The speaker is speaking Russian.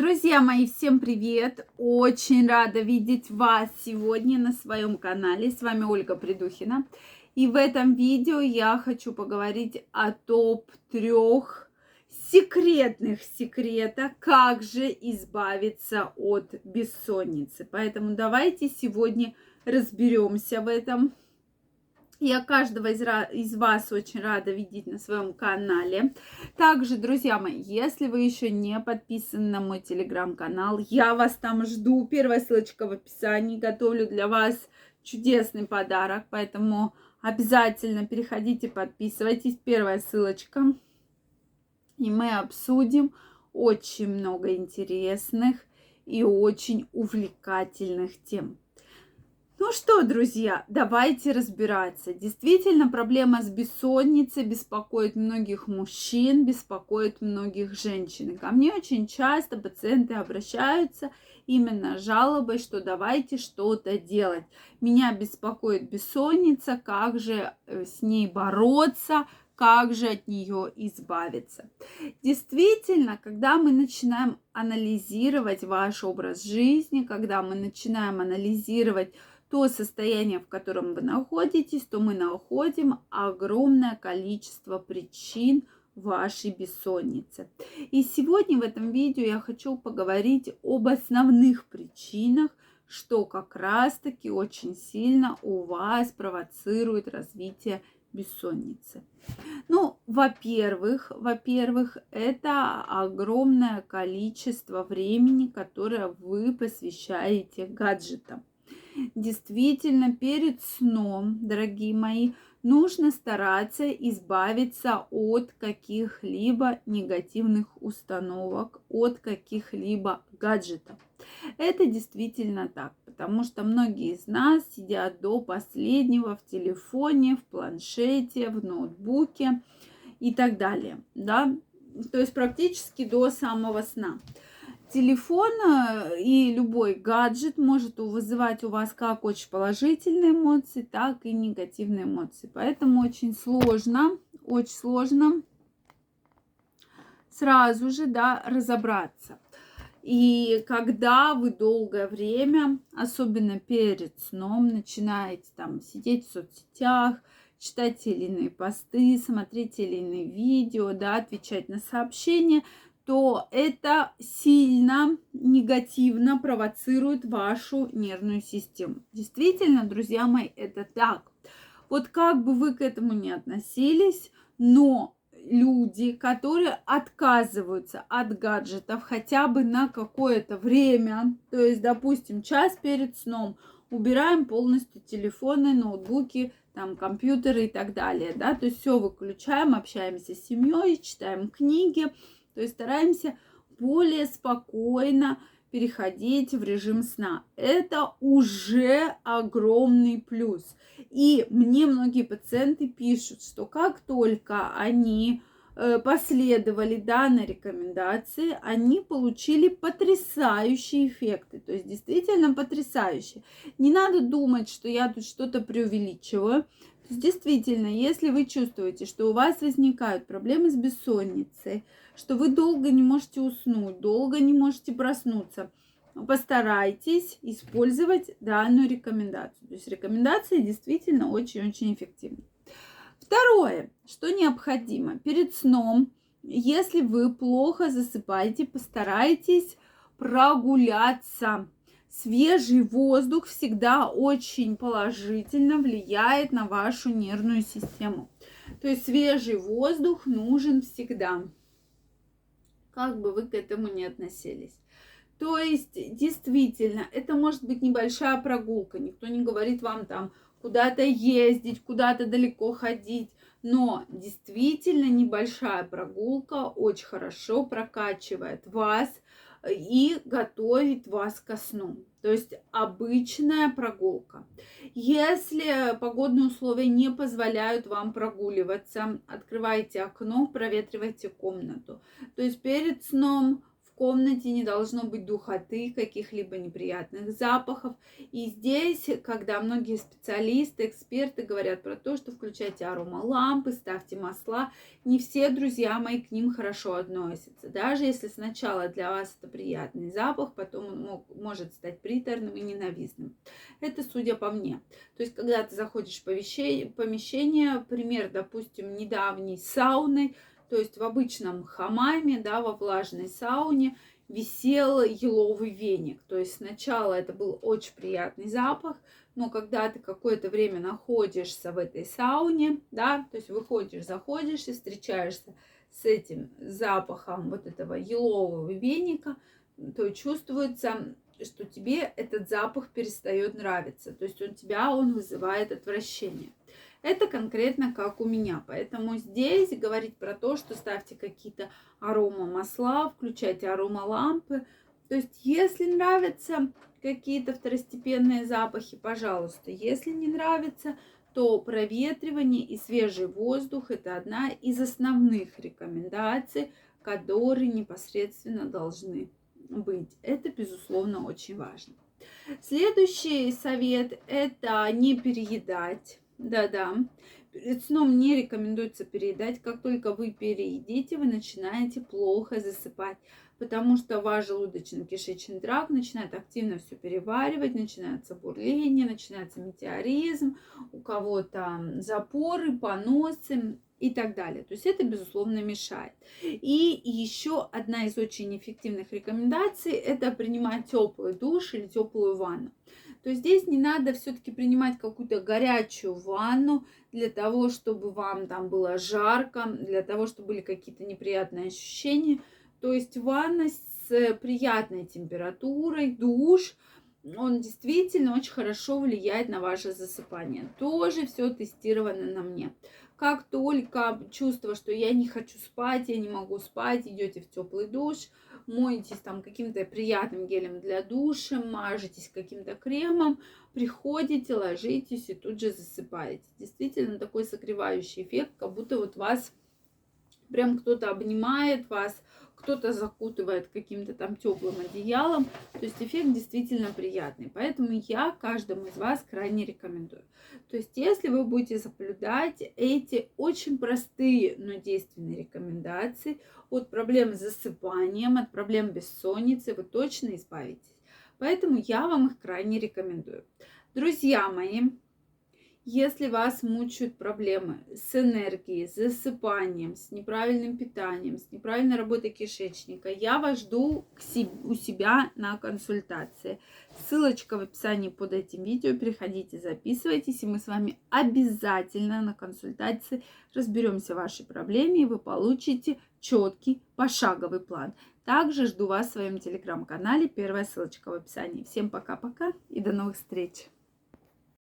Друзья мои, всем привет! Очень рада видеть вас сегодня на своем канале. С вами Ольга Придухина. И в этом видео я хочу поговорить о топ-3 секретных секрета, как же избавиться от бессонницы. Поэтому давайте сегодня разберемся в этом я каждого из, вас очень рада видеть на своем канале. Также, друзья мои, если вы еще не подписаны на мой телеграм-канал, я вас там жду. Первая ссылочка в описании. Готовлю для вас чудесный подарок, поэтому обязательно переходите, подписывайтесь. Первая ссылочка. И мы обсудим очень много интересных и очень увлекательных тем. Ну что, друзья, давайте разбираться. Действительно, проблема с бессонницей беспокоит многих мужчин, беспокоит многих женщин. ко мне очень часто пациенты обращаются именно с жалобой, что давайте что-то делать. Меня беспокоит бессонница, как же э, с ней бороться, как же от нее избавиться. Действительно, когда мы начинаем анализировать ваш образ жизни, когда мы начинаем анализировать то состояние, в котором вы находитесь, то мы находим огромное количество причин вашей бессонницы. И сегодня в этом видео я хочу поговорить об основных причинах, что как раз-таки очень сильно у вас провоцирует развитие бессонницы. Ну, во-первых, во-первых, это огромное количество времени, которое вы посвящаете гаджетам. Действительно, перед сном, дорогие мои, нужно стараться избавиться от каких-либо негативных установок, от каких-либо гаджетов. Это действительно так, потому что многие из нас сидят до последнего в телефоне, в планшете, в ноутбуке и так далее, да, то есть практически до самого сна. Телефон э, и любой гаджет может вызывать у вас как очень положительные эмоции, так и негативные эмоции. Поэтому очень сложно, очень сложно сразу же да, разобраться. И когда вы долгое время, особенно перед сном, начинаете там сидеть в соцсетях, читать те или иные посты, смотреть те или иные видео, да, отвечать на сообщения, то это сильно негативно провоцирует вашу нервную систему. Действительно, друзья мои, это так. Вот как бы вы к этому ни относились, но люди, которые отказываются от гаджетов хотя бы на какое-то время, то есть, допустим, час перед сном, убираем полностью телефоны, ноутбуки, там, компьютеры и так далее, да, то есть все выключаем, общаемся с семьей, читаем книги, то есть стараемся более спокойно переходить в режим сна. Это уже огромный плюс. И мне многие пациенты пишут, что как только они последовали данной рекомендации, они получили потрясающие эффекты. То есть действительно потрясающие. Не надо думать, что я тут что-то преувеличиваю. Действительно, если вы чувствуете, что у вас возникают проблемы с бессонницей, что вы долго не можете уснуть, долго не можете проснуться, постарайтесь использовать данную рекомендацию. То есть рекомендация действительно очень-очень эффективна. Второе, что необходимо перед сном, если вы плохо засыпаете, постарайтесь прогуляться Свежий воздух всегда очень положительно влияет на вашу нервную систему. То есть свежий воздух нужен всегда, как бы вы к этому ни относились. То есть, действительно, это может быть небольшая прогулка. Никто не говорит вам там куда-то ездить, куда-то далеко ходить. Но действительно небольшая прогулка очень хорошо прокачивает вас, и готовить вас ко сну. То есть обычная прогулка. Если погодные условия не позволяют вам прогуливаться, открывайте окно, проветривайте комнату. То есть перед сном комнате не должно быть духоты, каких-либо неприятных запахов. И здесь, когда многие специалисты, эксперты говорят про то, что включайте аромалампы, ставьте масла, не все, друзья мои, к ним хорошо относятся. Даже если сначала для вас это приятный запах, потом он мог, может стать приторным и ненавистным. Это судя по мне. То есть, когда ты заходишь в помещение, пример, допустим, недавней сауны, то есть в обычном хамаме, да, во влажной сауне висел еловый веник. То есть сначала это был очень приятный запах, но когда ты какое-то время находишься в этой сауне, да, то есть выходишь, заходишь и встречаешься с этим запахом вот этого елового веника, то чувствуется, что тебе этот запах перестает нравиться. То есть у тебя он вызывает отвращение. Это конкретно как у меня. Поэтому здесь говорить про то, что ставьте какие-то арома масла, включайте арома лампы. То есть, если нравятся какие-то второстепенные запахи, пожалуйста. Если не нравится, то проветривание и свежий воздух – это одна из основных рекомендаций, которые непосредственно должны быть. Это, безусловно, очень важно. Следующий совет – это не переедать. Да-да. Перед сном не рекомендуется переедать. Как только вы переедите, вы начинаете плохо засыпать, потому что ваш желудочно-кишечный тракт начинает активно все переваривать, начинается бурление, начинается метеоризм, у кого-то запоры, поносы и так далее. То есть это, безусловно, мешает. И еще одна из очень эффективных рекомендаций – это принимать теплый душ или теплую ванну то здесь не надо все-таки принимать какую-то горячую ванну для того, чтобы вам там было жарко, для того, чтобы были какие-то неприятные ощущения. То есть ванна с приятной температурой, душ, он действительно очень хорошо влияет на ваше засыпание. Тоже все тестировано на мне. Как только чувство, что я не хочу спать, я не могу спать, идете в теплый душ, моетесь там каким-то приятным гелем для душа, мажетесь каким-то кремом, приходите, ложитесь и тут же засыпаете. Действительно такой согревающий эффект, как будто вот вас прям кто-то обнимает вас, кто-то закутывает каким-то там теплым одеялом. То есть эффект действительно приятный. Поэтому я каждому из вас крайне рекомендую. То есть если вы будете соблюдать эти очень простые, но действенные рекомендации от проблем с засыпанием, от проблем бессонницы, вы точно избавитесь. Поэтому я вам их крайне рекомендую. Друзья мои, если вас мучают проблемы с энергией, с засыпанием, с неправильным питанием, с неправильной работой кишечника, я вас жду у себя на консультации. Ссылочка в описании под этим видео. Переходите, записывайтесь, и мы с вами обязательно на консультации разберемся в вашей проблеме, и вы получите четкий пошаговый план. Также жду вас в своем телеграм-канале. Первая ссылочка в описании. Всем пока-пока и до новых встреч!